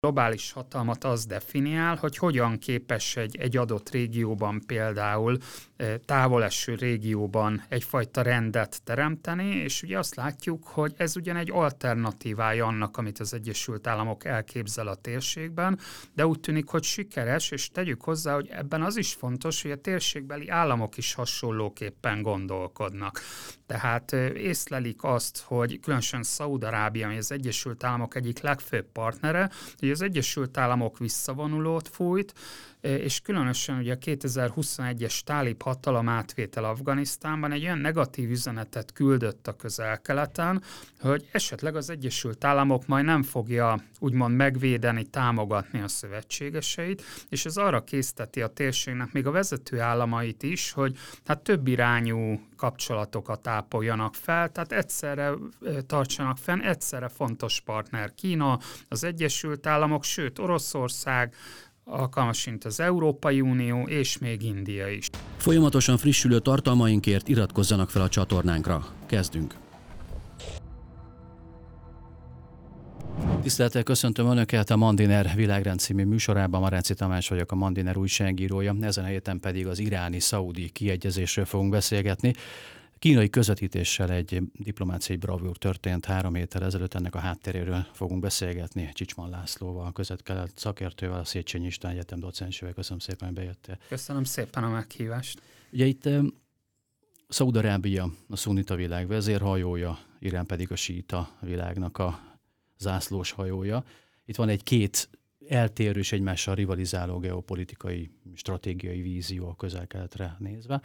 globális hatalmat az definiál, hogy hogyan képes egy, egy adott régióban például távoleső régióban egyfajta rendet teremteni, és ugye azt látjuk, hogy ez ugyan egy alternatívája annak, amit az Egyesült Államok elképzel a térségben, de úgy tűnik, hogy sikeres, és tegyük hozzá, hogy ebben az is fontos, hogy a térségbeli államok is hasonlóképpen gondolkodnak. Tehát észlelik azt, hogy különösen Szaúd-Arábia, ami az Egyesült Államok egyik legfőbb partnere, hogy az Egyesült Államok visszavonulót fújt, és különösen ugye a 2021-es tálib hatalom átvétel Afganisztánban egy olyan negatív üzenetet küldött a közel-keleten, hogy esetleg az Egyesült Államok majd nem fogja úgymond megvédeni, támogatni a szövetségeseit, és ez arra készteti a térségnek még a vezető államait is, hogy hát több irányú kapcsolatokat ápoljanak fel, tehát egyszerre tartsanak fenn, egyszerre fontos partner Kína, az Egyesült Államok, sőt Oroszország, alkalmas, mint az Európai Unió és még India is. Folyamatosan frissülő tartalmainkért iratkozzanak fel a csatornánkra. Kezdünk! Tisztelettel köszöntöm Önöket a Mandiner világrend című műsorában. Marenci Tamás vagyok, a Mandiner újságírója. Ezen a héten pedig az iráni-szaudi kiegyezésről fogunk beszélgetni. Kínai közvetítéssel egy diplomáciai bravúr történt három héttel ezelőtt, ennek a hátteréről fogunk beszélgetni Csicsman Lászlóval, közvetkelet szakértővel, a Széchenyi István Egyetem docensével. Köszönöm szépen, hogy bejöttél. Köszönöm szépen a meghívást. Ugye itt Szaudarábia a szunita világ vezérhajója, Irán pedig a síta világnak a zászlós hajója. Itt van egy két eltérő és egymással rivalizáló geopolitikai, stratégiai vízió a közel-keletre nézve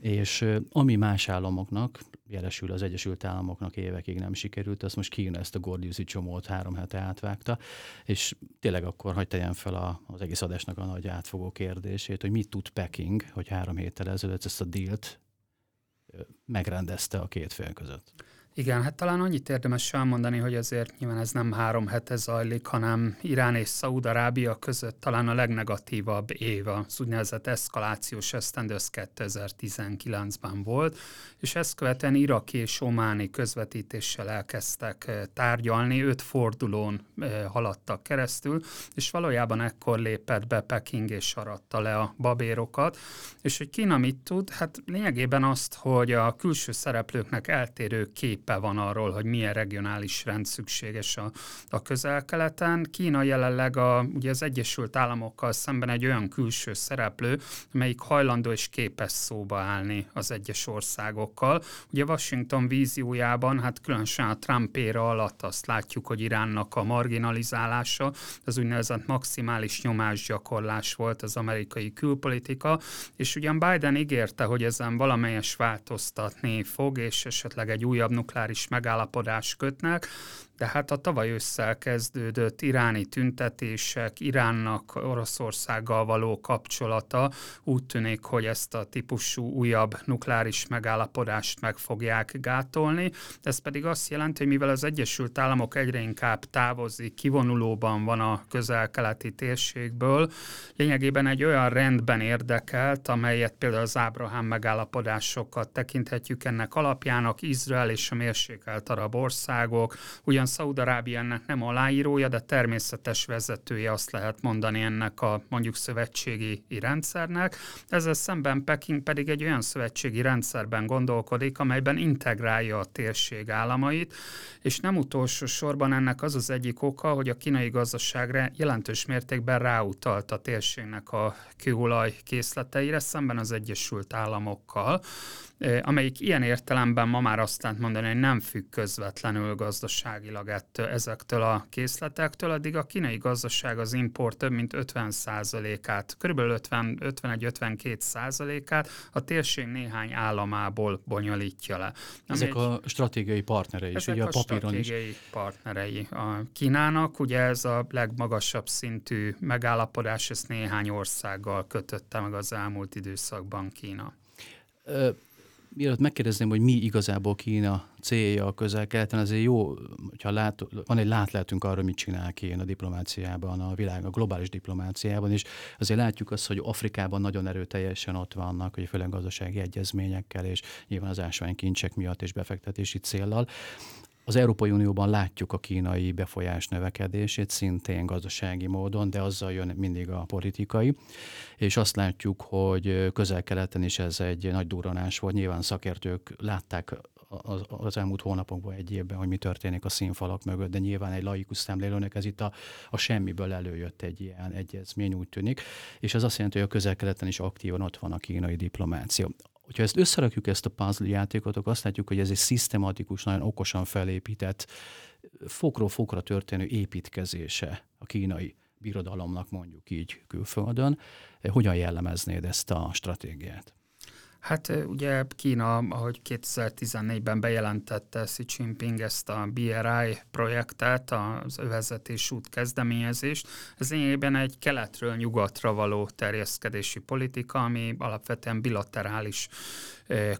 és ami más államoknak, jelesül az Egyesült Államoknak évekig nem sikerült, azt most Kína ezt a Gordiusi csomót három hete átvágta, és tényleg akkor hagy tegyen fel a, az egész adásnak a nagy átfogó kérdését, hogy mit tud Peking, hogy három héttel ezelőtt ezt a dílt megrendezte a két fél között. Igen, hát talán annyit érdemes elmondani, hogy azért nyilván ez nem három hete zajlik, hanem Irán és Szaúd-Arábia között talán a legnegatívabb év, az úgynevezett eszkalációs esztendő, 2019-ben volt, és ezt követően iraki és ománi közvetítéssel elkezdtek eh, tárgyalni, öt fordulón eh, haladtak keresztül, és valójában ekkor lépett be Peking és aratta le a babérokat, és hogy Kína mit tud? Hát lényegében azt, hogy a külső szereplőknek eltérő kép képe van arról, hogy milyen regionális rend szükséges a, a közel-keleten. Kína jelenleg a, ugye az Egyesült Államokkal szemben egy olyan külső szereplő, amelyik hajlandó és képes szóba állni az egyes országokkal. Ugye Washington víziójában, hát különösen a Trump éra alatt azt látjuk, hogy Iránnak a marginalizálása, az úgynevezett maximális nyomásgyakorlás volt az amerikai külpolitika, és ugyan Biden ígérte, hogy ezen valamelyes változtatni fog, és esetleg egy újabb nukleáris nukleáris megállapodás kötnek, de hát a tavaly ősszel kezdődött iráni tüntetések, Iránnak Oroszországgal való kapcsolata úgy tűnik, hogy ezt a típusú újabb nukleáris megállapodást meg fogják gátolni. Ez pedig azt jelenti, hogy mivel az Egyesült Államok egyre inkább távozik, kivonulóban van a közel-keleti térségből, lényegében egy olyan rendben érdekelt, amelyet például az Ábrahám megállapodásokat tekinthetjük ennek alapjának, Izrael és a mérsékelt arab országok, ugyan ugyan Szaudarábia ennek nem aláírója, de természetes vezetője azt lehet mondani ennek a mondjuk szövetségi rendszernek. Ezzel szemben Peking pedig egy olyan szövetségi rendszerben gondolkodik, amelyben integrálja a térség államait, és nem utolsó sorban ennek az az egyik oka, hogy a kínai gazdaságra jelentős mértékben ráutalt a térségnek a kőolaj készleteire szemben az Egyesült Államokkal amelyik ilyen értelemben ma már azt lehet mondani, hogy nem függ közvetlenül gazdaságilag ettől, ezektől a készletektől, addig a kínai gazdaság az import több mint 50%-át, kb. 51-52%-át a térség néhány államából bonyolítja le. Ezek egy, a stratégiai partnerei is, ugye a, a papíron stratégiai is. partnerei a Kínának, ugye ez a legmagasabb szintű megállapodás, ezt néhány országgal kötötte meg az elmúlt időszakban Kína mielőtt megkérdezném, hogy mi igazából Kína célja a közel-keleten, azért jó, hogyha lát, van egy látlehetünk arra, mit csinál Kína a diplomáciában, a világ, a globális diplomáciában, és azért látjuk azt, hogy Afrikában nagyon erőteljesen ott vannak, hogy főleg gazdasági egyezményekkel, és nyilván az ásványkincsek miatt és befektetési céllal. Az Európai Unióban látjuk a kínai befolyás növekedését szintén gazdasági módon, de azzal jön mindig a politikai, és azt látjuk, hogy közel-keleten is ez egy nagy duranás volt. Nyilván szakértők látták az, az elmúlt hónapokban, egy évben, hogy mi történik a színfalak mögött, de nyilván egy laikus szemlélőnek ez itt a, a semmiből előjött egy ilyen egyezmény, úgy tűnik, és ez azt jelenti, hogy a közel-keleten is aktívan ott van a kínai diplomácia. Hogyha ezt összerakjuk, ezt a puzzle játékot, akkor azt látjuk, hogy ez egy szisztematikus, nagyon okosan felépített, fokról fokra történő építkezése a kínai birodalomnak mondjuk így külföldön. Hogyan jellemeznéd ezt a stratégiát? Hát ugye Kína, ahogy 2014-ben bejelentette Xi Jinping ezt a BRI projektet, az övezetés út kezdeményezést, ez lényegében egy keletről nyugatra való terjeszkedési politika, ami alapvetően bilaterális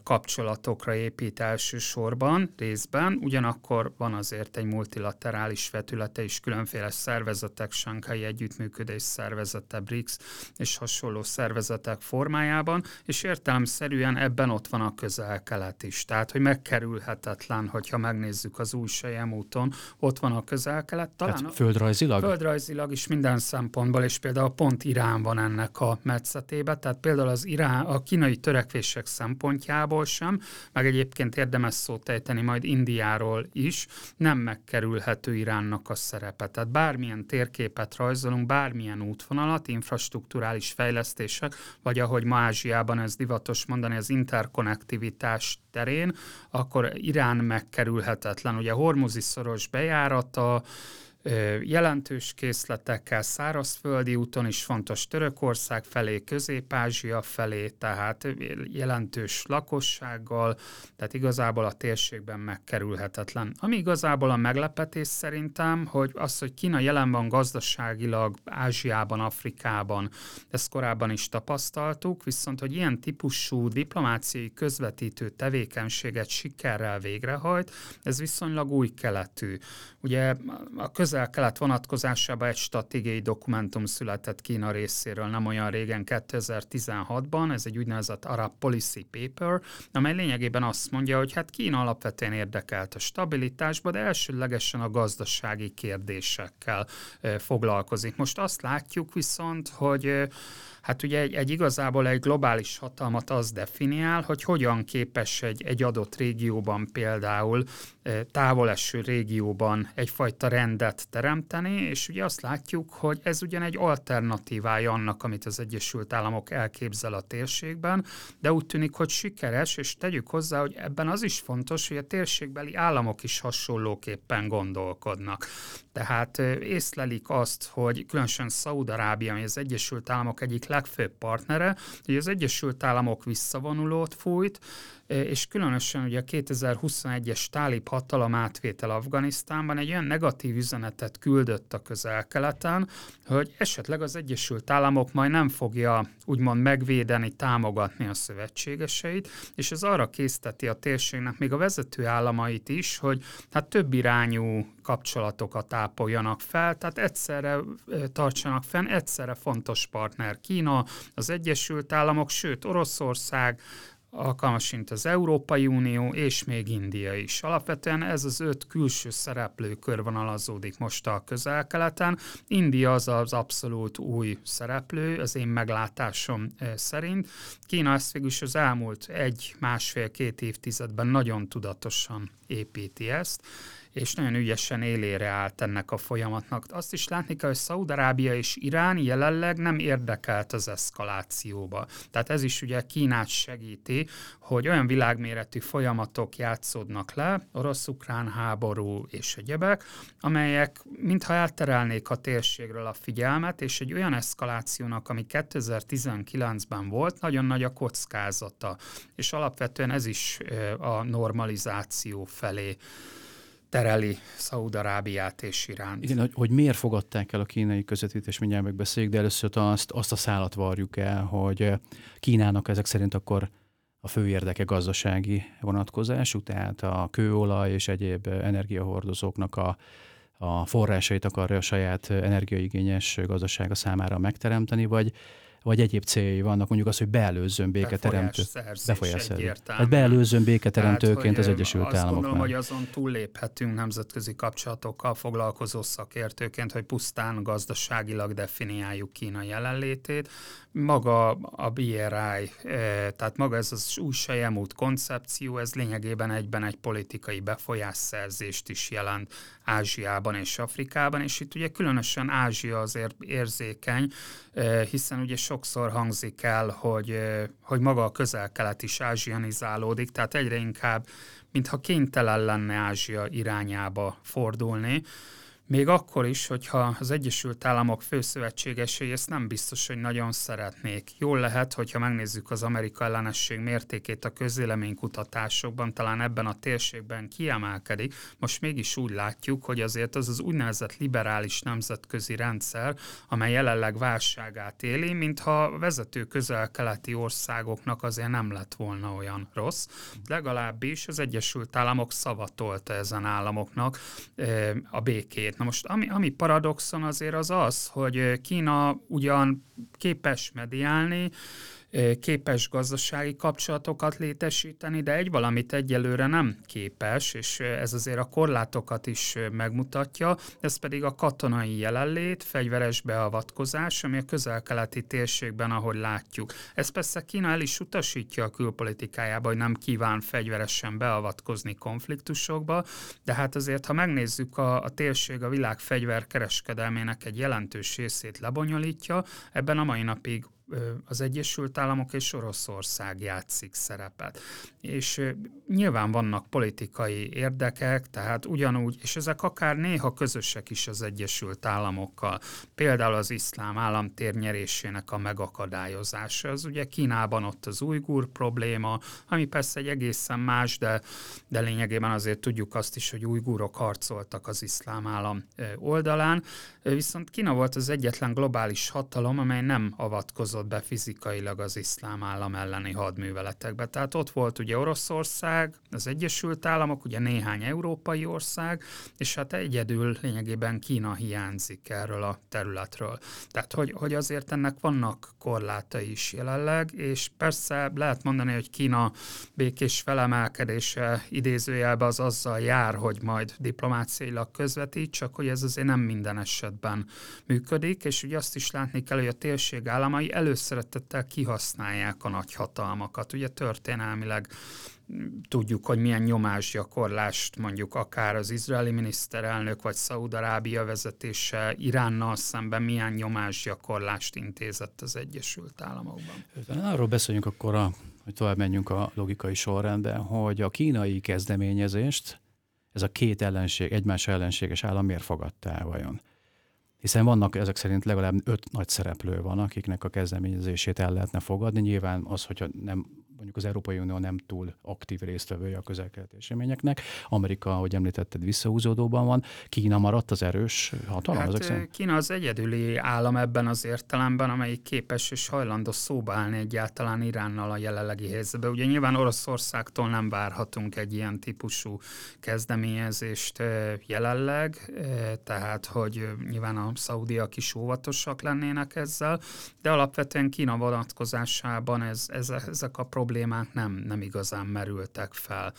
kapcsolatokra épít elsősorban, részben, ugyanakkor van azért egy multilaterális vetülete is, különféle szervezetek, Sankai Együttműködés Szervezete, BRICS és hasonló szervezetek formájában, és értelemszerűen ebben ott van a közel-kelet is. Tehát, hogy megkerülhetetlen, hogyha megnézzük az új úton, ott van a közel-kelet. Talán Tehát földrajzilag? Földrajzilag is minden szempontból, és például pont Irán van ennek a metszetébe, tehát például az Irán, a kínai törekvések szempontjából szempontjából sem, meg egyébként érdemes szót ejteni majd Indiáról is, nem megkerülhető Iránnak a szerepe. Tehát bármilyen térképet rajzolunk, bármilyen útvonalat, infrastruktúrális fejlesztések, vagy ahogy ma Ázsiában ez divatos mondani, az interkonnektivitás terén, akkor Irán megkerülhetetlen. Ugye Hormuzi szoros bejárata, jelentős készletekkel, szárazföldi úton is fontos Törökország felé, Közép-Ázsia felé, tehát jelentős lakossággal, tehát igazából a térségben megkerülhetetlen. Ami igazából a meglepetés szerintem, hogy az, hogy Kína jelen van gazdaságilag Ázsiában, Afrikában, ezt korábban is tapasztaltuk, viszont hogy ilyen típusú diplomáciai közvetítő tevékenységet sikerrel végrehajt, ez viszonylag új keletű. Ugye a közel-kelet vonatkozásában egy stratégiai dokumentum született Kína részéről nem olyan régen, 2016-ban, ez egy úgynevezett Arab Policy Paper, amely lényegében azt mondja, hogy hát Kína alapvetően érdekelt a stabilitásba, de elsőlegesen a gazdasági kérdésekkel foglalkozik. Most azt látjuk viszont, hogy Hát ugye egy, egy igazából egy globális hatalmat az definiál, hogy hogyan képes egy, egy adott régióban például távoleső régióban egyfajta rendet teremteni, és ugye azt látjuk, hogy ez ugyan egy alternatívája annak, amit az Egyesült Államok elképzel a térségben, de úgy tűnik, hogy sikeres, és tegyük hozzá, hogy ebben az is fontos, hogy a térségbeli államok is hasonlóképpen gondolkodnak. Tehát észlelik azt, hogy különösen Szaúd-Arábia, ami az Egyesült Államok egyik legfőbb partnere, hogy az Egyesült Államok visszavonulót fújt, és különösen ugye a 2021-es tálib hatalom átvétel Afganisztánban egy olyan negatív üzenetet küldött a közel-keleten, hogy esetleg az Egyesült Államok majd nem fogja úgymond megvédeni, támogatni a szövetségeseit, és ez arra készteti a térségnek még a vezető államait is, hogy hát több irányú kapcsolatokat ápoljanak fel, tehát egyszerre tartsanak fenn, egyszerre fontos partner Kína, az Egyesült Államok, sőt Oroszország, alkalmas, mint az Európai Unió, és még India is. Alapvetően ez az öt külső szereplő körvonalazódik most a közel-keleten. India az az abszolút új szereplő, az én meglátásom szerint. Kína ezt végül is az elmúlt egy, másfél, két évtizedben nagyon tudatosan építi ezt, és nagyon ügyesen élére állt ennek a folyamatnak. Azt is látni kell, hogy Szaudarábia és Irán jelenleg nem érdekelt az eszkalációba. Tehát ez is ugye Kínát segíti, hogy olyan világméretű folyamatok játszódnak le, orosz-ukrán háború és egyebek, amelyek mintha elterelnék a térségről a figyelmet, és egy olyan eszkalációnak, ami 2019-ben volt, nagyon nagy a kockázata. És alapvetően ez is a normalizáció felé tereli Szaúd-Arábiát és Iránt. Igen, hogy, hogy miért fogadták el a kínai közvetítést, mindjárt megbeszéljük, de először azt, azt a szállat varjuk el, hogy eh, Kínának ezek szerint akkor a fő érdeke gazdasági vonatkozású, tehát a kőolaj és egyéb energiahordozóknak a, a forrásait akarja a saját energiaigényes gazdasága számára megteremteni, vagy vagy egyéb céljai vannak, mondjuk az, hogy beelőzzön béketeremtő. Befolyás Hát beelőzzön béketeremtőként az Egyesült azt Államoknál. Azt gondolom, hogy azon túlléphetünk nemzetközi kapcsolatokkal foglalkozó szakértőként, hogy pusztán gazdaságilag definiáljuk Kína jelenlétét. Maga a BRI, eh, tehát maga ez az új sejemút koncepció, ez lényegében egyben egy politikai befolyásszerzést is jelent Ázsiában és Afrikában, és itt ugye különösen Ázsia azért érzékeny, hiszen ugye sokszor hangzik el, hogy, hogy maga a közel-kelet is ázsianizálódik, tehát egyre inkább, mintha kénytelen lenne Ázsia irányába fordulni, még akkor is, hogyha az Egyesült Államok főszövetségesei ezt nem biztos, hogy nagyon szeretnék. Jól lehet, hogyha megnézzük az Amerika ellenesség mértékét a közéleménykutatásokban, talán ebben a térségben kiemelkedik. Most mégis úgy látjuk, hogy azért az az úgynevezett liberális nemzetközi rendszer, amely jelenleg válságát éli, mintha vezető közel-keleti országoknak azért nem lett volna olyan rossz. Legalábbis az Egyesült Államok szavatolta ezen államoknak a békét Na most ami, ami paradoxon azért az az, hogy Kína ugyan képes mediálni, képes gazdasági kapcsolatokat létesíteni, de egy valamit egyelőre nem képes, és ez azért a korlátokat is megmutatja, ez pedig a katonai jelenlét, fegyveres beavatkozás, ami a közel-keleti térségben, ahogy látjuk. Ez persze Kína el is utasítja a külpolitikájába, hogy nem kíván fegyveresen beavatkozni konfliktusokba, de hát azért, ha megnézzük a, a térség a világ fegyverkereskedelmének egy jelentős részét lebonyolítja, ebben a mai napig az Egyesült Államok és Oroszország játszik szerepet. És nyilván vannak politikai érdekek, tehát ugyanúgy, és ezek akár néha közösek is az Egyesült Államokkal. Például az iszlám állam térnyerésének a megakadályozása. Az ugye Kínában ott az ujgur probléma, ami persze egy egészen más, de, de lényegében azért tudjuk azt is, hogy ujgurok harcoltak az iszlám állam oldalán. Viszont Kína volt az egyetlen globális hatalom, amely nem avatkozott avatkozott be fizikailag az iszlám állam elleni hadműveletekbe. Tehát ott volt ugye Oroszország, az Egyesült Államok, ugye néhány európai ország, és hát egyedül lényegében Kína hiányzik erről a területről. Tehát, hogy, hogy azért ennek vannak korlátai is jelenleg, és persze lehet mondani, hogy Kína békés felemelkedése idézőjelben az azzal jár, hogy majd diplomáciailag közvetít, csak hogy ez azért nem minden esetben működik, és ugye azt is látni kell, hogy a térség államai el előszeretettel kihasználják a nagyhatalmakat. Ugye történelmileg tudjuk, hogy milyen nyomásgyakorlást mondjuk akár az izraeli miniszterelnök vagy Szaúd-Arábia vezetése Iránnal szemben milyen nyomásgyakorlást intézett az Egyesült Államokban. Arról beszéljünk akkor, a, hogy tovább menjünk a logikai sorrendben, hogy a kínai kezdeményezést ez a két ellenség, egymás ellenséges állam miért fogadta el vajon? Hiszen vannak ezek szerint legalább öt nagy szereplő van, akiknek a kezdeményezését el lehetne fogadni. Nyilván az, hogyha nem mondjuk az Európai Unió nem túl aktív résztvevője a közel-keleti eseményeknek. Amerika, ahogy említetted, visszahúzódóban van. Kína maradt az erős hatalom? Hát, ezek Kína az egyedüli állam ebben az értelemben, amelyik képes és hajlandó szóba állni egyáltalán Iránnal a jelenlegi helyzetben. Ugye nyilván Oroszországtól nem várhatunk egy ilyen típusú kezdeményezést jelenleg, tehát hogy nyilván a szaudiak is óvatosak lennének ezzel, de alapvetően Kína vonatkozásában ez, ez, ezek a problémák problémák nem, nem igazán merültek fel.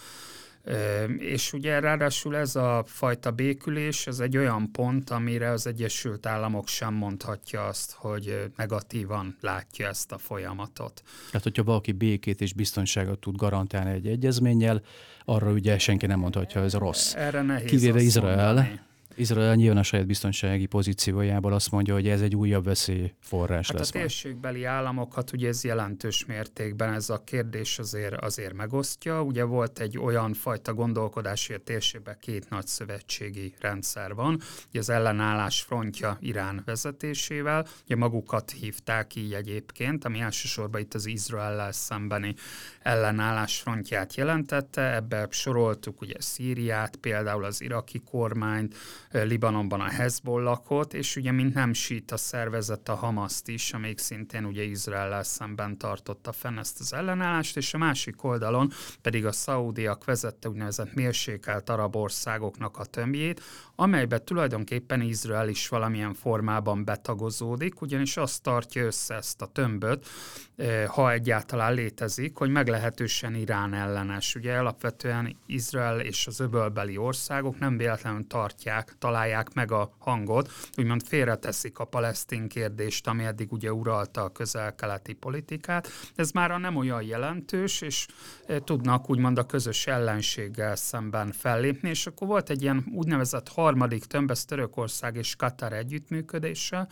És ugye ráadásul ez a fajta békülés, ez egy olyan pont, amire az Egyesült Államok sem mondhatja azt, hogy negatívan látja ezt a folyamatot. Hát, hogyha valaki békét és biztonságot tud garantálni egy egyezménnyel, arra ugye senki nem mondhatja, hogy ez rossz. Erre nehéz Kivéve Izrael, mondani. Izrael nyilván a saját biztonsági pozíciójából azt mondja, hogy ez egy újabb veszélyforrás hát lesz. A térségbeli államokat ugye ez jelentős mértékben ez a kérdés azért, azért megosztja. Ugye volt egy olyan fajta gondolkodás, hogy a térségben két nagy szövetségi rendszer van. Ugye az ellenállás frontja Irán vezetésével, ugye magukat hívták így egyébként, ami elsősorban itt az Izraellel szembeni ellenállás frontját jelentette. Ebbe soroltuk ugye Szíriát, például az iraki kormányt, Libanonban a Hezbollahot, és ugye mint nem sít a szervezet a Hamaszt is, amelyik szintén ugye Izrael szemben tartotta fenn ezt az ellenállást, és a másik oldalon pedig a szaudiak vezette úgynevezett mérsékelt arab országoknak a tömbjét, amelybe tulajdonképpen Izrael is valamilyen formában betagozódik, ugyanis azt tartja össze ezt a tömböt, ha egyáltalán létezik, hogy meglehetősen Irán ellenes. Ugye alapvetően Izrael és az öbölbeli országok nem véletlenül tartják, találják meg a hangot, úgymond félreteszik a palesztin kérdést, ami eddig ugye uralta a közel-keleti politikát. Ez már nem olyan jelentős, és tudnak úgymond a közös ellenséggel szemben fellépni, és akkor volt egy ilyen úgynevezett harmadik tömb, ez Törökország és Katar együttműködése.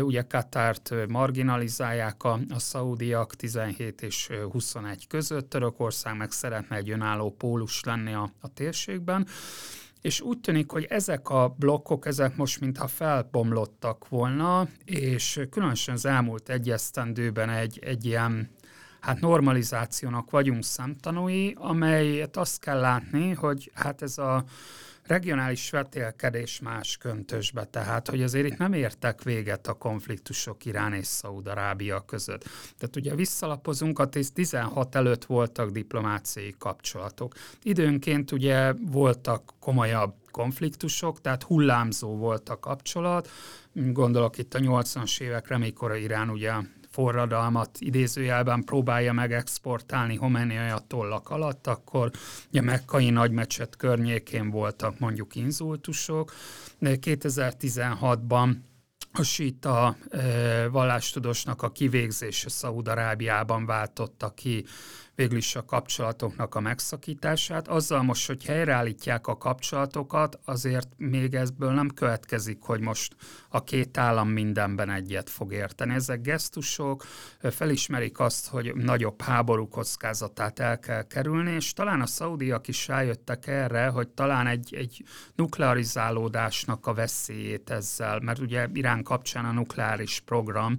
Ugye Katárt marginalizálják a, a szaudiak 17 és 21 között, Törökország meg szeretne egy önálló pólus lenni a, a térségben, és úgy tűnik, hogy ezek a blokkok, ezek most mintha felbomlottak volna, és különösen az elmúlt egy esztendőben egy, egy ilyen hát normalizációnak vagyunk szemtanúi, amelyet azt kell látni, hogy hát ez a regionális vetélkedés más köntösbe, tehát hogy azért itt nem értek véget a konfliktusok Irán és Szaúd-Arábia között. Tehát ugye visszalapozunk, a 16 előtt voltak diplomáciai kapcsolatok. Időnként ugye voltak komolyabb konfliktusok, tehát hullámzó volt a kapcsolat. Gondolok itt a 80-as évekre, mikor Irán ugye forradalmat idézőjelben próbálja megexportálni Homeni tollak alatt, akkor ugye Mekkai nagymecset környékén voltak mondjuk inzultusok. 2016-ban a síta e, vallástudósnak a kivégzése Szaúd-Arábiában váltotta ki végül is a kapcsolatoknak a megszakítását. Azzal most, hogy helyreállítják a kapcsolatokat, azért még ezből nem következik, hogy most a két állam mindenben egyet fog érteni. Ezek gesztusok felismerik azt, hogy nagyobb háború kockázatát el kell kerülni, és talán a szaudiak is rájöttek erre, hogy talán egy, egy nuklearizálódásnak a veszélyét ezzel, mert ugye Irán kapcsán a nukleáris program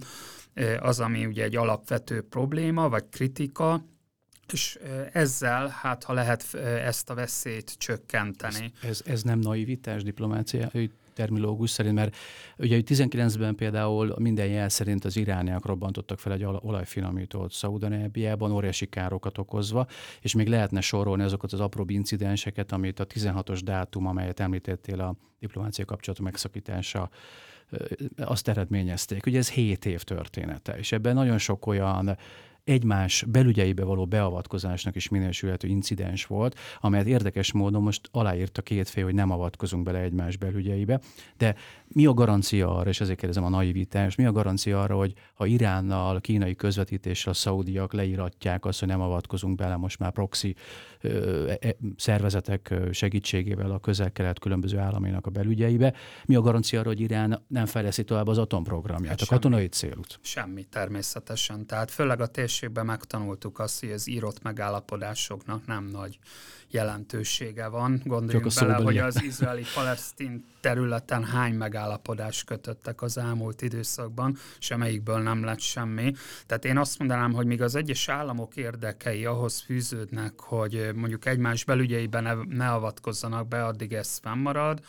az, ami ugye egy alapvető probléma, vagy kritika, és ezzel, hát ha lehet ezt a veszélyt csökkenteni. Ez, ez, ez nem naivitás diplomáciai terminológus szerint, mert ugye 19-ben például minden jel szerint az irániak robbantottak fel egy olajfinomítót Szaudanábiában, óriási károkat okozva, és még lehetne sorolni azokat az apró incidenseket, amit a 16-os dátum, amelyet említettél a diplomáciai kapcsolatok megszakítása azt eredményezték. Ugye ez 7 év története, és ebben nagyon sok olyan egymás belügyeibe való beavatkozásnak is minősülhető incidens volt, amelyet érdekes módon most aláírt a két fél, hogy nem avatkozunk bele egymás belügyeibe, de mi a garancia arra, és ezért kérdezem a naivitás, mi a garancia arra, hogy ha Iránnal, kínai közvetítéssel a szaudiak leíratják azt, hogy nem avatkozunk bele most már proxy szervezetek segítségével a közel-kelet különböző államainak a belügyeibe, mi a garancia arra, hogy Irán nem fejleszi tovább az atomprogramját, hát a katonai célut? Semmi természetesen. Tehát főleg a térségben megtanultuk azt, hogy az írott megállapodásoknak nem nagy jelentősége van. Gondoljunk bele, hogy az izraeli-palesztin területen hány megállapodást kötöttek az elmúlt időszakban, semmelyikből nem lett semmi. Tehát én azt mondanám, hogy míg az egyes államok érdekei ahhoz fűződnek, hogy mondjuk egymás belügyeiben ne, ne avatkozzanak be, addig ez fennmarad,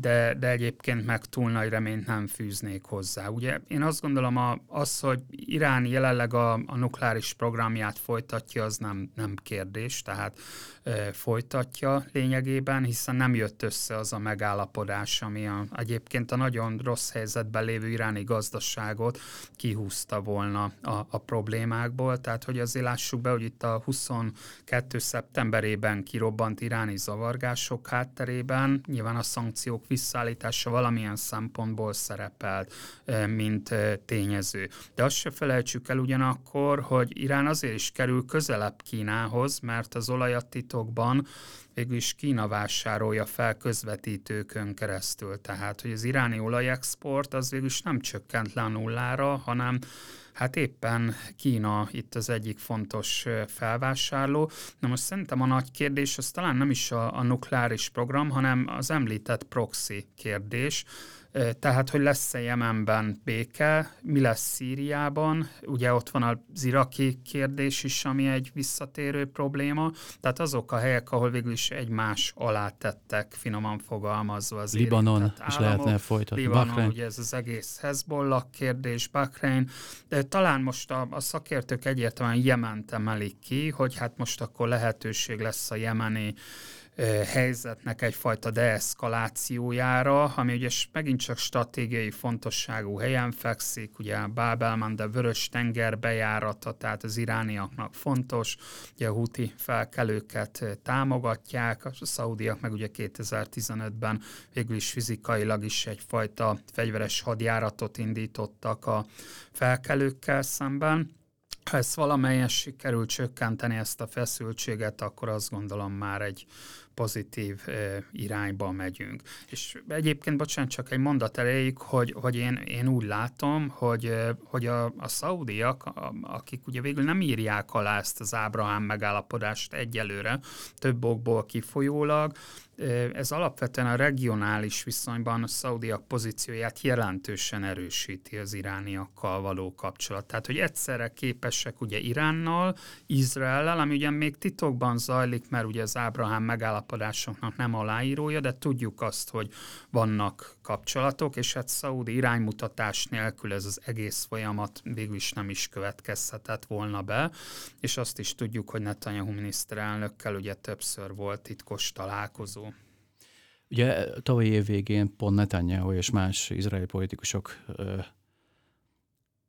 de, de egyébként meg túl nagy reményt nem fűznék hozzá. Ugye én azt gondolom, a, az, hogy Irán jelenleg a, a nukleáris programját folytatja, az nem, nem kérdés, tehát folytatja lényegében, hiszen nem jött össze az a megállapodás, ami a, egyébként a nagyon rossz helyzetben lévő iráni gazdaságot kihúzta volna a, a problémákból, tehát hogy azért lássuk be, hogy itt a 22. szeptemberében kirobbant iráni zavargások hátterében nyilván a szankciók visszaállítása valamilyen szempontból szerepelt, mint tényező. De azt se felejtsük el ugyanakkor, hogy Irán azért is kerül közelebb Kínához, mert az olajat titokban végül is Kína vásárolja fel közvetítőkön keresztül. Tehát, hogy az iráni olajexport az végül is nem csökkent le a nullára, hanem Hát éppen Kína itt az egyik fontos felvásárló. Na most szerintem a nagy kérdés az talán nem is a, a nukleáris program, hanem az említett proxy kérdés, Tehát, hogy lesz-e Jemenben béke, mi lesz Szíriában, ugye ott van az iraki kérdés is, ami egy visszatérő probléma, tehát azok a helyek, ahol végül is egymás alá tettek, finoman fogalmazva az Libanon államok, is lehetne folytatni. Libanon, Bahrein. ugye ez az egész Hezbollah kérdés, Bahrein, de talán most a, a szakértők egyértelműen Jement emelik ki, hogy hát most akkor lehetőség lesz a jemeni helyzetnek egyfajta deeszkalációjára, ami ugye megint csak stratégiai fontosságú helyen fekszik, ugye Bábelman, de Vörös tenger bejárata, tehát az irániaknak fontos, ugye a huti felkelőket támogatják, a szaudiak meg ugye 2015-ben végül is fizikailag is egyfajta fegyveres hadjáratot indítottak a felkelőkkel szemben. Ha ezt valamelyes sikerül csökkenteni ezt a feszültséget, akkor azt gondolom már egy pozitív irányba megyünk. És egyébként, bocsánat, csak egy mondat elejéig, hogy, hogy én, én úgy látom, hogy, hogy a, a szaudiak, akik ugye végül nem írják alá ezt az Ábrahám megállapodást egyelőre, több okból kifolyólag, ez alapvetően a regionális viszonyban a szaudiak pozícióját jelentősen erősíti az irániakkal való kapcsolat. Tehát, hogy egyszerre képesek ugye Iránnal, Izraellel, ami ugye még titokban zajlik, mert ugye az Ábrahám megállapodásoknak nem aláírója, de tudjuk azt, hogy vannak kapcsolatok, és hát szaudi iránymutatás nélkül ez az egész folyamat végül is nem is következhetett volna be, és azt is tudjuk, hogy Netanyahu miniszterelnökkel ugye többször volt titkos találkozó. Ugye tavalyi év végén pont Netanyahu és más izraeli politikusok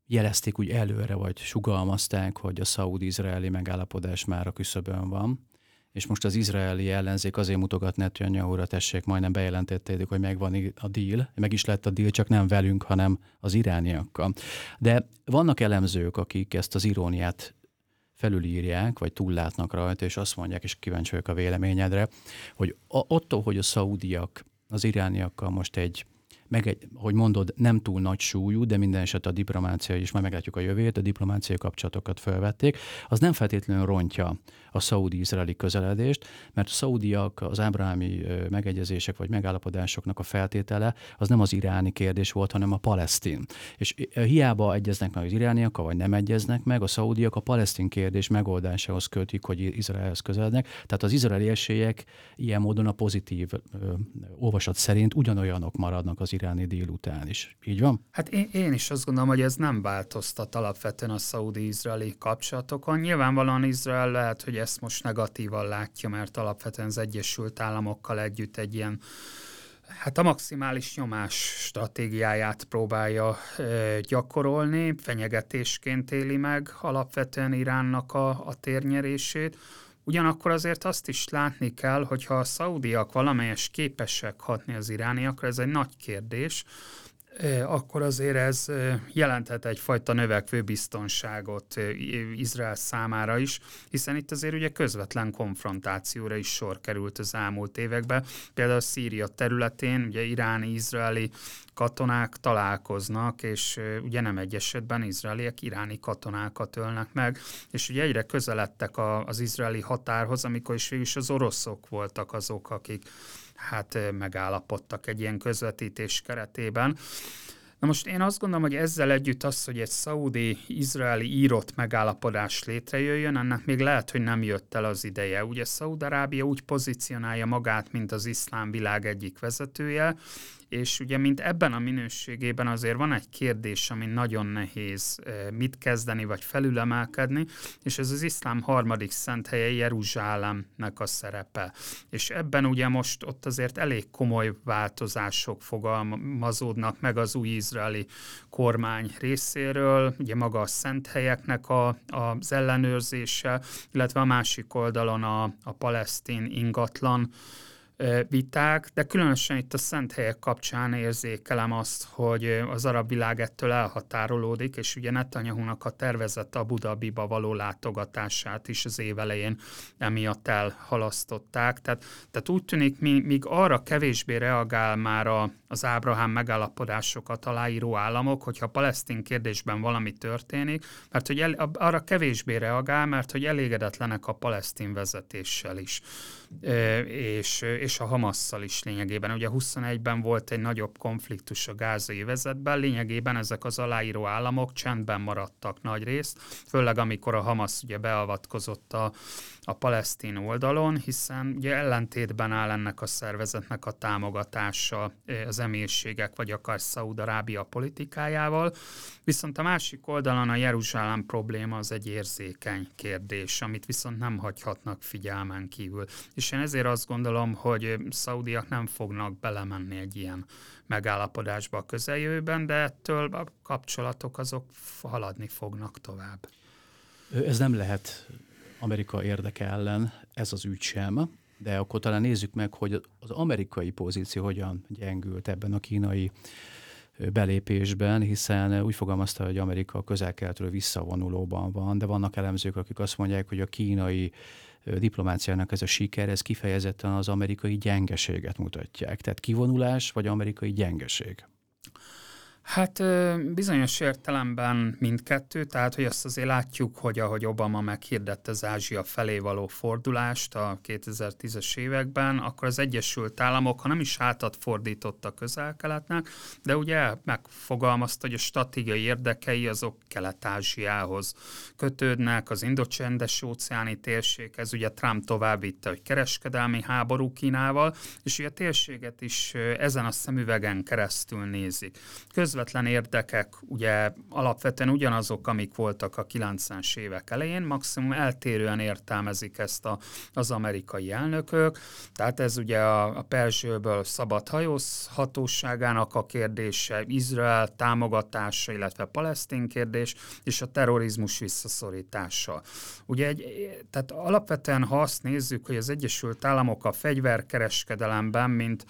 jelezték úgy előre, vagy sugalmazták, hogy a szaudi-izraeli megállapodás már a küszöbön van, és most az izraeli ellenzék azért mutogat Netanyahu-ra, tessék, majdnem bejelentették, hogy megvan a deal, meg is lett a deal, csak nem velünk, hanem az irániakkal. De vannak elemzők, akik ezt az iróniát felülírják, vagy túllátnak rajta, és azt mondják, és kíváncsi vagyok a véleményedre, hogy attól, hogy a szaudiak az irániakkal most egy meg egy, hogy mondod, nem túl nagy súlyú, de minden eset a diplomácia is, majd meglátjuk a jövőt, a diplomáciai kapcsolatokat felvették, az nem feltétlenül rontja a szaudi-izraeli közeledést, mert a szaudiak, az ábrahámi megegyezések vagy megállapodásoknak a feltétele az nem az iráni kérdés volt, hanem a palesztin. És hiába egyeznek meg az irániakkal, vagy nem egyeznek meg, a szaudiak a palesztin kérdés megoldásához kötik, hogy Izraelhez közelednek. Tehát az izraeli esélyek ilyen módon a pozitív ö, olvasat szerint ugyanolyanok maradnak az iráni délután is. Így van? Hát én, én is azt gondolom, hogy ez nem változtat alapvetően a szaudi-izraeli kapcsolatokon. Nyilvánvalóan Izrael lehet, hogy ezt most negatívan látja, mert alapvetően az Egyesült Államokkal együtt egy ilyen hát a maximális nyomás stratégiáját próbálja e, gyakorolni, fenyegetésként éli meg alapvetően Iránnak a, a térnyerését. Ugyanakkor azért azt is látni kell, hogyha a szaudiak valamelyes képesek hatni az irániakra, ez egy nagy kérdés, akkor azért ez jelenthet egyfajta növekvő biztonságot Izrael számára is, hiszen itt azért ugye közvetlen konfrontációra is sor került az elmúlt években. Például a Szíria területén ugye iráni-izraeli katonák találkoznak, és ugye nem egy esetben izraeliek iráni katonákat ölnek meg, és ugye egyre közeledtek az izraeli határhoz, amikor is végül is az oroszok voltak azok, akik hát megállapodtak egy ilyen közvetítés keretében. Na most én azt gondolom, hogy ezzel együtt az, hogy egy szaudi-izraeli írott megállapodás létrejöjjön, ennek még lehet, hogy nem jött el az ideje. Ugye Szaudarábia úgy pozícionálja magát, mint az iszlám világ egyik vezetője, és ugye mint ebben a minőségében azért van egy kérdés, ami nagyon nehéz mit kezdeni, vagy felülemelkedni, és ez az iszlám harmadik szent helye Jeruzsálemnek a szerepe. És ebben ugye most ott azért elég komoly változások fogalmazódnak meg az új izraeli kormány részéről, ugye maga a szent helyeknek a, az ellenőrzése, illetve a másik oldalon a, a palesztin ingatlan viták, de különösen itt a szent helyek kapcsán érzékelem azt, hogy az arab világ ettől elhatárolódik, és ugye Netanyahu-nak a tervezett Abu Dhabiba való látogatását is az év elején emiatt elhalasztották. Tehát, tehát úgy tűnik, míg arra kevésbé reagál már a, az Ábrahám megállapodásokat aláíró államok, hogyha a palesztin kérdésben valami történik, mert hogy el, arra kevésbé reagál, mert hogy elégedetlenek a palesztin vezetéssel is. És, és a Hamasszal is lényegében. Ugye 21-ben volt egy nagyobb konfliktus a gázai vezetben, lényegében ezek az aláíró államok csendben maradtak nagy részt, főleg amikor a Hamas ugye beavatkozott a, a palesztin oldalon, hiszen ugye ellentétben áll ennek a szervezetnek a támogatása az emírségek, vagy akár Szaúd-Arábia politikájával, viszont a másik oldalon a Jeruzsálem probléma az egy érzékeny kérdés, amit viszont nem hagyhatnak figyelmen kívül. És én ezért azt gondolom, hogy szaudiak nem fognak belemenni egy ilyen megállapodásba a közeljövőben, de ettől a kapcsolatok azok haladni fognak tovább. Ez nem lehet Amerika érdeke ellen, ez az ügy sem, de akkor talán nézzük meg, hogy az amerikai pozíció hogyan gyengült ebben a kínai belépésben, hiszen úgy fogalmazta, hogy Amerika közel-keletről visszavonulóban van, de vannak elemzők, akik azt mondják, hogy a kínai diplomáciának ez a siker, ez kifejezetten az amerikai gyengeséget mutatják. Tehát kivonulás vagy amerikai gyengeség? Hát bizonyos értelemben mindkettő, tehát hogy azt azért látjuk, hogy ahogy Obama meghirdette az Ázsia felé való fordulást a 2010-es években, akkor az Egyesült Államok, ha nem is hátat fordított a közel-keletnek, de ugye megfogalmazta, hogy a stratégiai érdekei azok Kelet-Ázsiához kötődnek, az indocsendes óceáni térséghez, ugye Trump tovább hogy kereskedelmi háború Kínával, és ugye a térséget is ezen a szemüvegen keresztül nézik. Köz közvetlen érdekek ugye alapvetően ugyanazok, amik voltak a 90-es évek elején, maximum eltérően értelmezik ezt a, az amerikai elnökök, tehát ez ugye a, a Perzsőből szabad hajózhatóságának a kérdése, Izrael támogatása, illetve palesztin kérdés, és a terrorizmus visszaszorítása. Ugye egy, tehát alapvetően, ha azt nézzük, hogy az Egyesült Államok a fegyverkereskedelemben, mint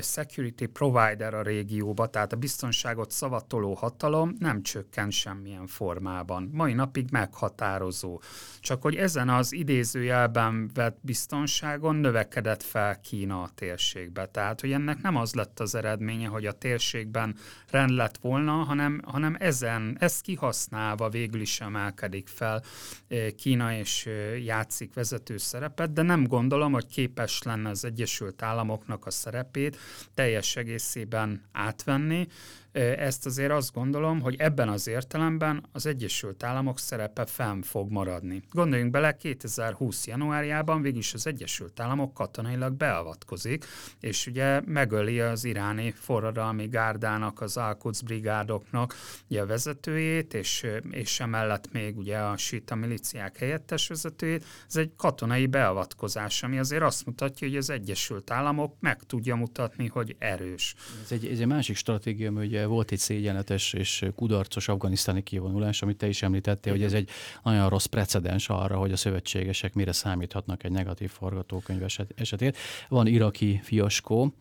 security provider a régióba, tehát a biztonságot szavatoló hatalom nem csökken semmilyen formában. Mai napig meghatározó. Csak hogy ezen az idézőjelben vett biztonságon növekedett fel Kína a térségbe. Tehát, hogy ennek nem az lett az eredménye, hogy a térségben rend lett volna, hanem, hanem ezen, ezt kihasználva végül is emelkedik fel Kína és játszik vezető szerepet, de nem gondolom, hogy képes lenne az Egyesült Államoknak a szerepét teljes egészében átvenni, ezt azért azt gondolom, hogy ebben az értelemben az Egyesült Államok szerepe fenn fog maradni. Gondoljunk bele, 2020. januárjában végülis az Egyesült Államok katonailag beavatkozik, és ugye megöli az iráni forradalmi gárdának, az Al-Quds brigádoknak ugye a vezetőjét, és, és emellett még ugye a sita miliciák helyettes vezetőjét. Ez egy katonai beavatkozás, ami azért azt mutatja, hogy az Egyesült Államok meg tudja mutatni, hogy erős. Ez egy, ez egy másik stratégia, hogy ugye volt egy szégyenletes és kudarcos afganisztáni kivonulás, amit te is említettél, Igen. hogy ez egy nagyon rossz precedens arra, hogy a szövetségesek mire számíthatnak egy negatív forgatókönyv esetén. Van iraki fiaskó,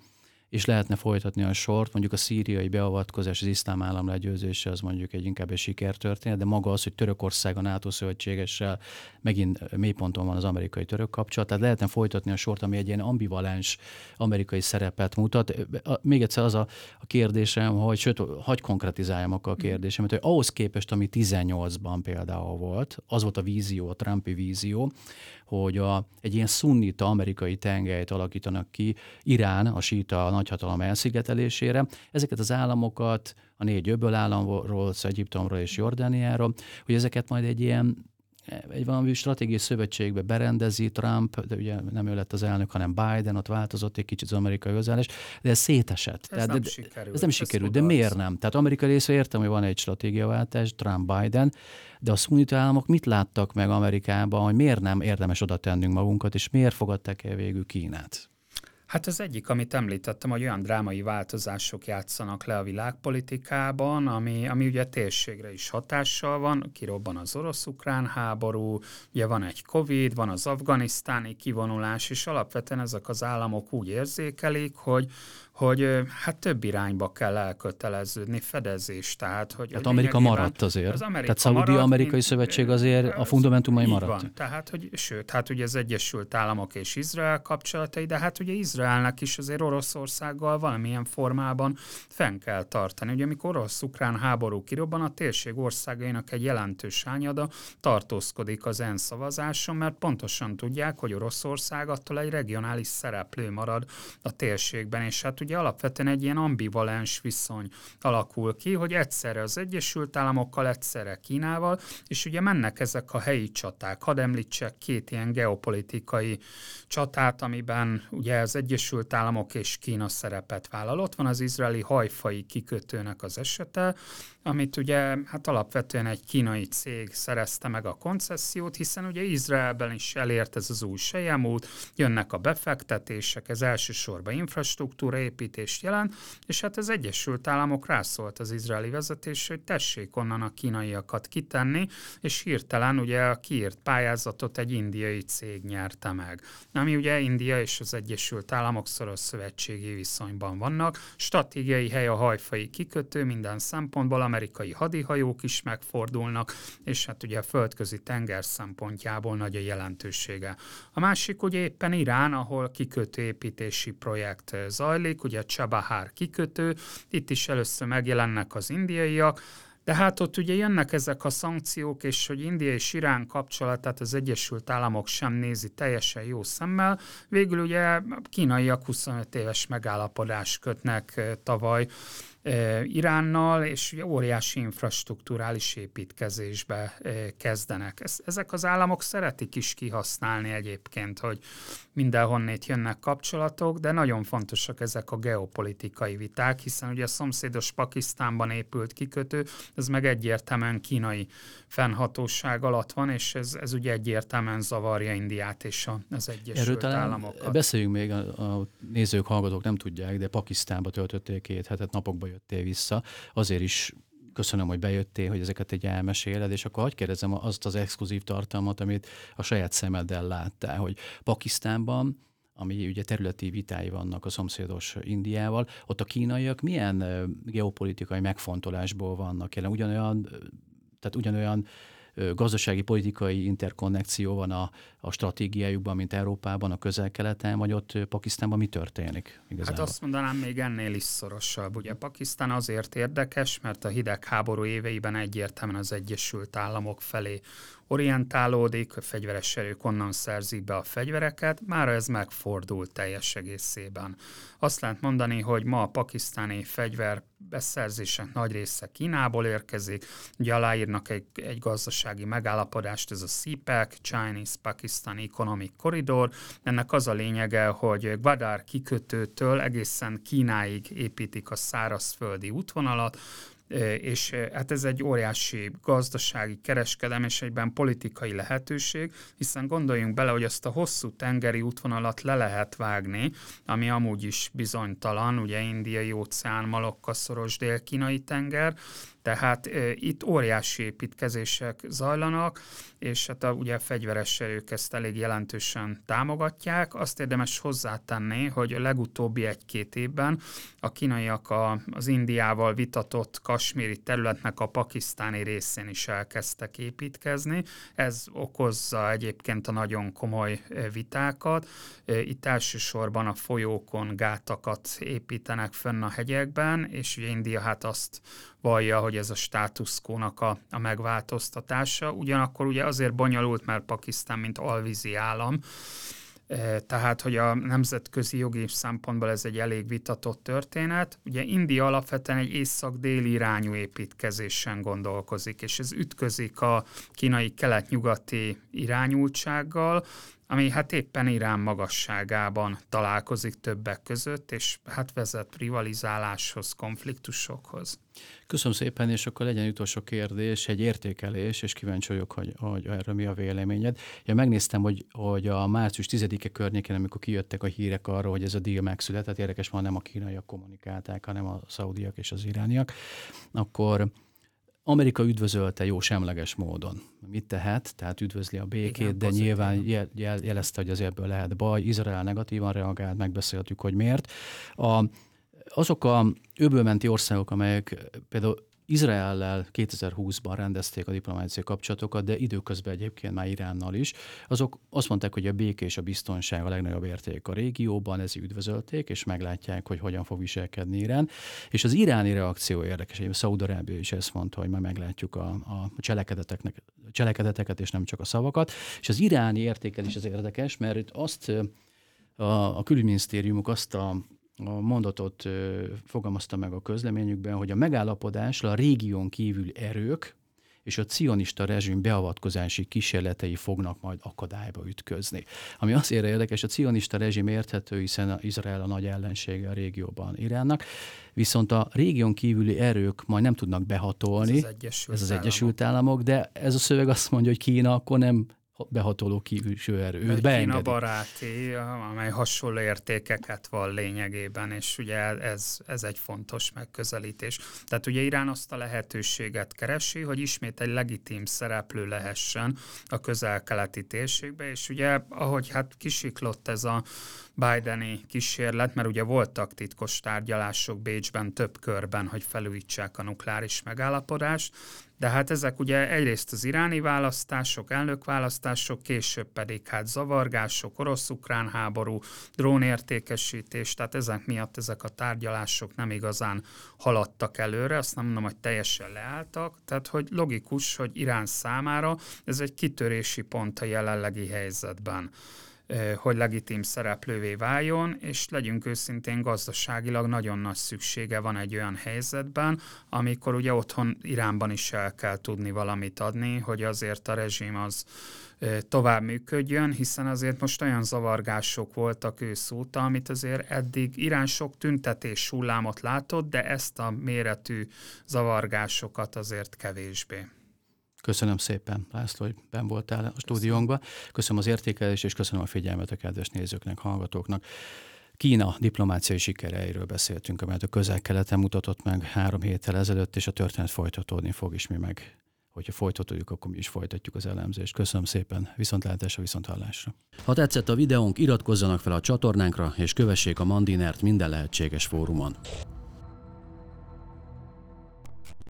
és lehetne folytatni a sort, mondjuk a szíriai beavatkozás, az iszlám állam legyőzése, az mondjuk egy inkább egy sikertörténet, de maga az, hogy Törökország a NATO szövetségessel megint mélyponton van az amerikai-török kapcsolat, tehát lehetne folytatni a sort, ami egy ilyen ambivalens amerikai szerepet mutat. Még egyszer az a, a kérdésem, hogy sőt, hagy konkretizáljam akkor a kérdésemet, hogy ahhoz képest, ami 18-ban például volt, az volt a vízió, a Trumpi vízió, hogy a, egy ilyen szunnita amerikai tengelyt alakítanak ki Irán, a síta nagyhatalom elszigetelésére. Ezeket az államokat, a négy öböl államról, Egyiptomról és Jordániáról, hogy ezeket majd egy ilyen egy valami stratégiai szövetségbe berendezi Trump, de ugye nem ő lett az elnök, hanem Biden, ott változott egy kicsit az amerikai hozzáállás, de ez szétesett. Ez Tehát, nem de, sikerült. Ez nem ez sikerült, de miért nem? Tehát amerikai részre értem, hogy van egy stratégiaváltás, Trump-Biden, de a szunita államok mit láttak meg Amerikában, hogy miért nem érdemes oda tennünk magunkat, és miért fogadták el végül Kínát? Hát az egyik, amit említettem, hogy olyan drámai változások játszanak le a világpolitikában, ami, ami ugye térségre is hatással van, kirobban az orosz-ukrán háború, ugye van egy Covid, van az afganisztáni kivonulás, és alapvetően ezek az államok úgy érzékelik, hogy, hogy hát több irányba kell elköteleződni, fedezés. Tehát, hogy tehát Amerika maradt azért. Az Amerika tehát Szaudi-Amerikai Szövetség azért a fundamentumai maradt. Van. Tehát, hogy sőt, hát ugye az Egyesült Államok és Izrael kapcsolatai, de hát ugye Izraelnek is azért Oroszországgal valamilyen formában fenn kell tartani. Ugye amikor orosz-ukrán háború kirobban, a térség országainak egy jelentős ányada tartózkodik az ENSZ szavazáson, mert pontosan tudják, hogy Oroszország attól egy regionális szereplő marad a térségben, és hát ugye alapvetően egy ilyen ambivalens viszony alakul ki, hogy egyszerre az Egyesült Államokkal, egyszerre Kínával, és ugye mennek ezek a helyi csaták. Hadd említsek két ilyen geopolitikai csatát, amiben ugye az Egyesült Államok és Kína szerepet vállal. Ott van az izraeli hajfai kikötőnek az esete, amit ugye hát alapvetően egy kínai cég szerezte meg a koncesziót, hiszen ugye Izraelben is elért ez az új sejemút, jönnek a befektetések, ez elsősorban infrastruktúra építést jelent, és hát az Egyesült Államok rászólt az izraeli vezetés, hogy tessék onnan a kínaiakat kitenni, és hirtelen ugye a kiírt pályázatot egy indiai cég nyerte meg. Ami ugye India és az Egyesült Államok szoros szövetségi viszonyban vannak. Stratégiai hely a hajfai kikötő minden szempontból, amerikai hadihajók is megfordulnak, és hát ugye a földközi tenger szempontjából nagy a jelentősége. A másik ugye éppen Irán, ahol kikötőépítési projekt zajlik, ugye Csabahár kikötő, itt is először megjelennek az indiaiak, de hát ott ugye jönnek ezek a szankciók, és hogy India és Irán kapcsolatát az Egyesült Államok sem nézi teljesen jó szemmel. Végül ugye kínaiak 25 éves megállapodást kötnek tavaly Iránnal, és ugye óriási infrastruktúrális építkezésbe kezdenek. Ezek az államok szeretik is kihasználni egyébként, hogy mindenhonnét jönnek kapcsolatok, de nagyon fontosak ezek a geopolitikai viták, hiszen ugye a szomszédos Pakisztánban épült kikötő, ez meg egyértelműen kínai fennhatóság alatt van, és ez, ez ugye egyértelműen zavarja Indiát és az Egyesült Erről Államokat. Beszéljünk még, a, a nézők, hallgatók nem tudják, de Pakisztánba töltötték két hetet, napokba jöttél vissza. Azért is köszönöm, hogy bejöttél, hogy ezeket egy elmeséled, és akkor hagyd kérdezem azt az exkluzív tartalmat, amit a saját szemeddel láttál, hogy Pakisztánban ami ugye területi vitái vannak a szomszédos Indiával, ott a kínaiak milyen geopolitikai megfontolásból vannak jelen? Ugyanolyan, tehát ugyanolyan gazdasági, politikai interkonnekció van a, a stratégiájukban, mint Európában, a közel-keleten, vagy ott Pakisztánban mi történik igazából? Hát azt mondanám még ennél is szorosabb. Ugye Pakisztán azért érdekes, mert a hidegháború éveiben egyértelműen az Egyesült Államok felé orientálódik, a fegyveres erők onnan szerzik be a fegyvereket, mára ez megfordult teljes egészében. Azt lehet mondani, hogy ma a pakisztáni fegyver beszerzése nagy része Kínából érkezik, ugye aláírnak egy, egy gazdasági megállapodást, ez a CPEC, Chinese Pakistan Economic Corridor. Ennek az a lényege, hogy Gwadar kikötőtől egészen Kínáig építik a szárazföldi útvonalat, és hát ez egy óriási gazdasági, kereskedelem és egyben politikai lehetőség, hiszen gondoljunk bele, hogy azt a hosszú tengeri útvonalat le lehet vágni, ami amúgy is bizonytalan, ugye Indiai óceán, Malokka dél-kínai tenger, tehát itt óriási építkezések zajlanak, és hát a, ugye a fegyveres erők ezt elég jelentősen támogatják. Azt érdemes hozzátenni, hogy a legutóbbi egy-két évben a kínaiak a, az Indiával vitatott kasmíri területnek a pakisztáni részén is elkezdtek építkezni. Ez okozza egyébként a nagyon komoly vitákat. Itt elsősorban a folyókon gátakat építenek fönn a hegyekben, és ugye India hát azt vallja, hogy ez a státuszkónak a, a megváltoztatása. Ugyanakkor ugye azért bonyolult, mert Pakisztán, mint alvízi állam, e, tehát, hogy a nemzetközi jogi szempontból ez egy elég vitatott történet. Ugye India alapvetően egy észak-déli irányú építkezésen gondolkozik, és ez ütközik a kínai kelet-nyugati irányultsággal, ami hát éppen Irán magasságában találkozik többek között, és hát vezet rivalizáláshoz, konfliktusokhoz. Köszönöm szépen, és akkor legyen utolsó kérdés, egy értékelés, és kíváncsi vagyok, hogy, hogy erről mi a véleményed. Ja, megnéztem, hogy, hogy a március 10-e környékén, amikor kijöttek a hírek arról, hogy ez a deal megszületett, érdekes van, nem a kínaiak kommunikálták, hanem a szaudiak és az irániak, akkor Amerika üdvözölte jó semleges módon. Mit tehet? Tehát üdvözli a békét, Igen, de nyilván jel, jelezte, hogy azért ebből lehet baj. Izrael negatívan reagált, megbeszéltük, hogy miért. A azok a öbölmenti országok, amelyek például Izraellel 2020-ban rendezték a diplomáciai kapcsolatokat, de időközben egyébként már Iránnal is. Azok azt mondták, hogy a béke és a biztonság a legnagyobb érték a régióban, ezért üdvözölték, és meglátják, hogy hogyan fog viselkedni Irán. És az iráni reakció érdekes, hogy Szaudarábia is ezt mondta, hogy majd meglátjuk a, a cselekedeteknek, cselekedeteket, és nem csak a szavakat. És az iráni értékelés az érdekes, mert itt azt a, a külügyminisztériumuk azt a a mondatot fogalmazta meg a közleményükben, hogy a megállapodásra a régión kívül erők és a cionista rezsim beavatkozási kísérletei fognak majd akadályba ütközni. Ami azért érdekes, a cionista rezsim érthető, hiszen Izrael a nagy ellensége a régióban Iránnak, viszont a régión kívüli erők majd nem tudnak behatolni. Ez az Egyesült, ez az Egyesült Államok. Államok, de ez a szöveg azt mondja, hogy Kína akkor nem behatoló kívülső erő. Őt Kína baráti, amely hasonló értékeket van lényegében, és ugye ez, ez egy fontos megközelítés. Tehát ugye Irán azt a lehetőséget keresi, hogy ismét egy legitim szereplő lehessen a közel-keleti térségbe, és ugye ahogy hát kisiklott ez a Bideni kísérlet, mert ugye voltak titkos tárgyalások Bécsben több körben, hogy felújítsák a nukleáris megállapodást, de hát ezek ugye egyrészt az iráni választások, elnökválasztások, később pedig hát zavargások, orosz-ukrán háború, drónértékesítés, tehát ezek miatt ezek a tárgyalások nem igazán haladtak előre, azt nem mondom, hogy teljesen leálltak, tehát hogy logikus, hogy Irán számára ez egy kitörési pont a jelenlegi helyzetben hogy legitim szereplővé váljon, és legyünk őszintén gazdaságilag nagyon nagy szüksége van egy olyan helyzetben, amikor ugye otthon Iránban is el kell tudni valamit adni, hogy azért a rezsim az tovább működjön, hiszen azért most olyan zavargások voltak ősz óta, amit azért eddig Irán sok tüntetés hullámot látott, de ezt a méretű zavargásokat azért kevésbé. Köszönöm szépen, László, hogy ben voltál a stúdiónkban. Köszönöm az értékelést, és köszönöm a figyelmet a kedves nézőknek, hallgatóknak. Kína diplomáciai sikereiről beszéltünk, amelyet a közel-keleten mutatott meg három héttel ezelőtt, és a történet folytatódni fog, és mi meg, hogyha folytatódjuk, akkor mi is folytatjuk az elemzést. Köszönöm szépen, viszontlátásra, viszonthallásra. Ha tetszett a videónk, iratkozzanak fel a csatornánkra, és kövessék a Mandinert minden lehetséges fórumon.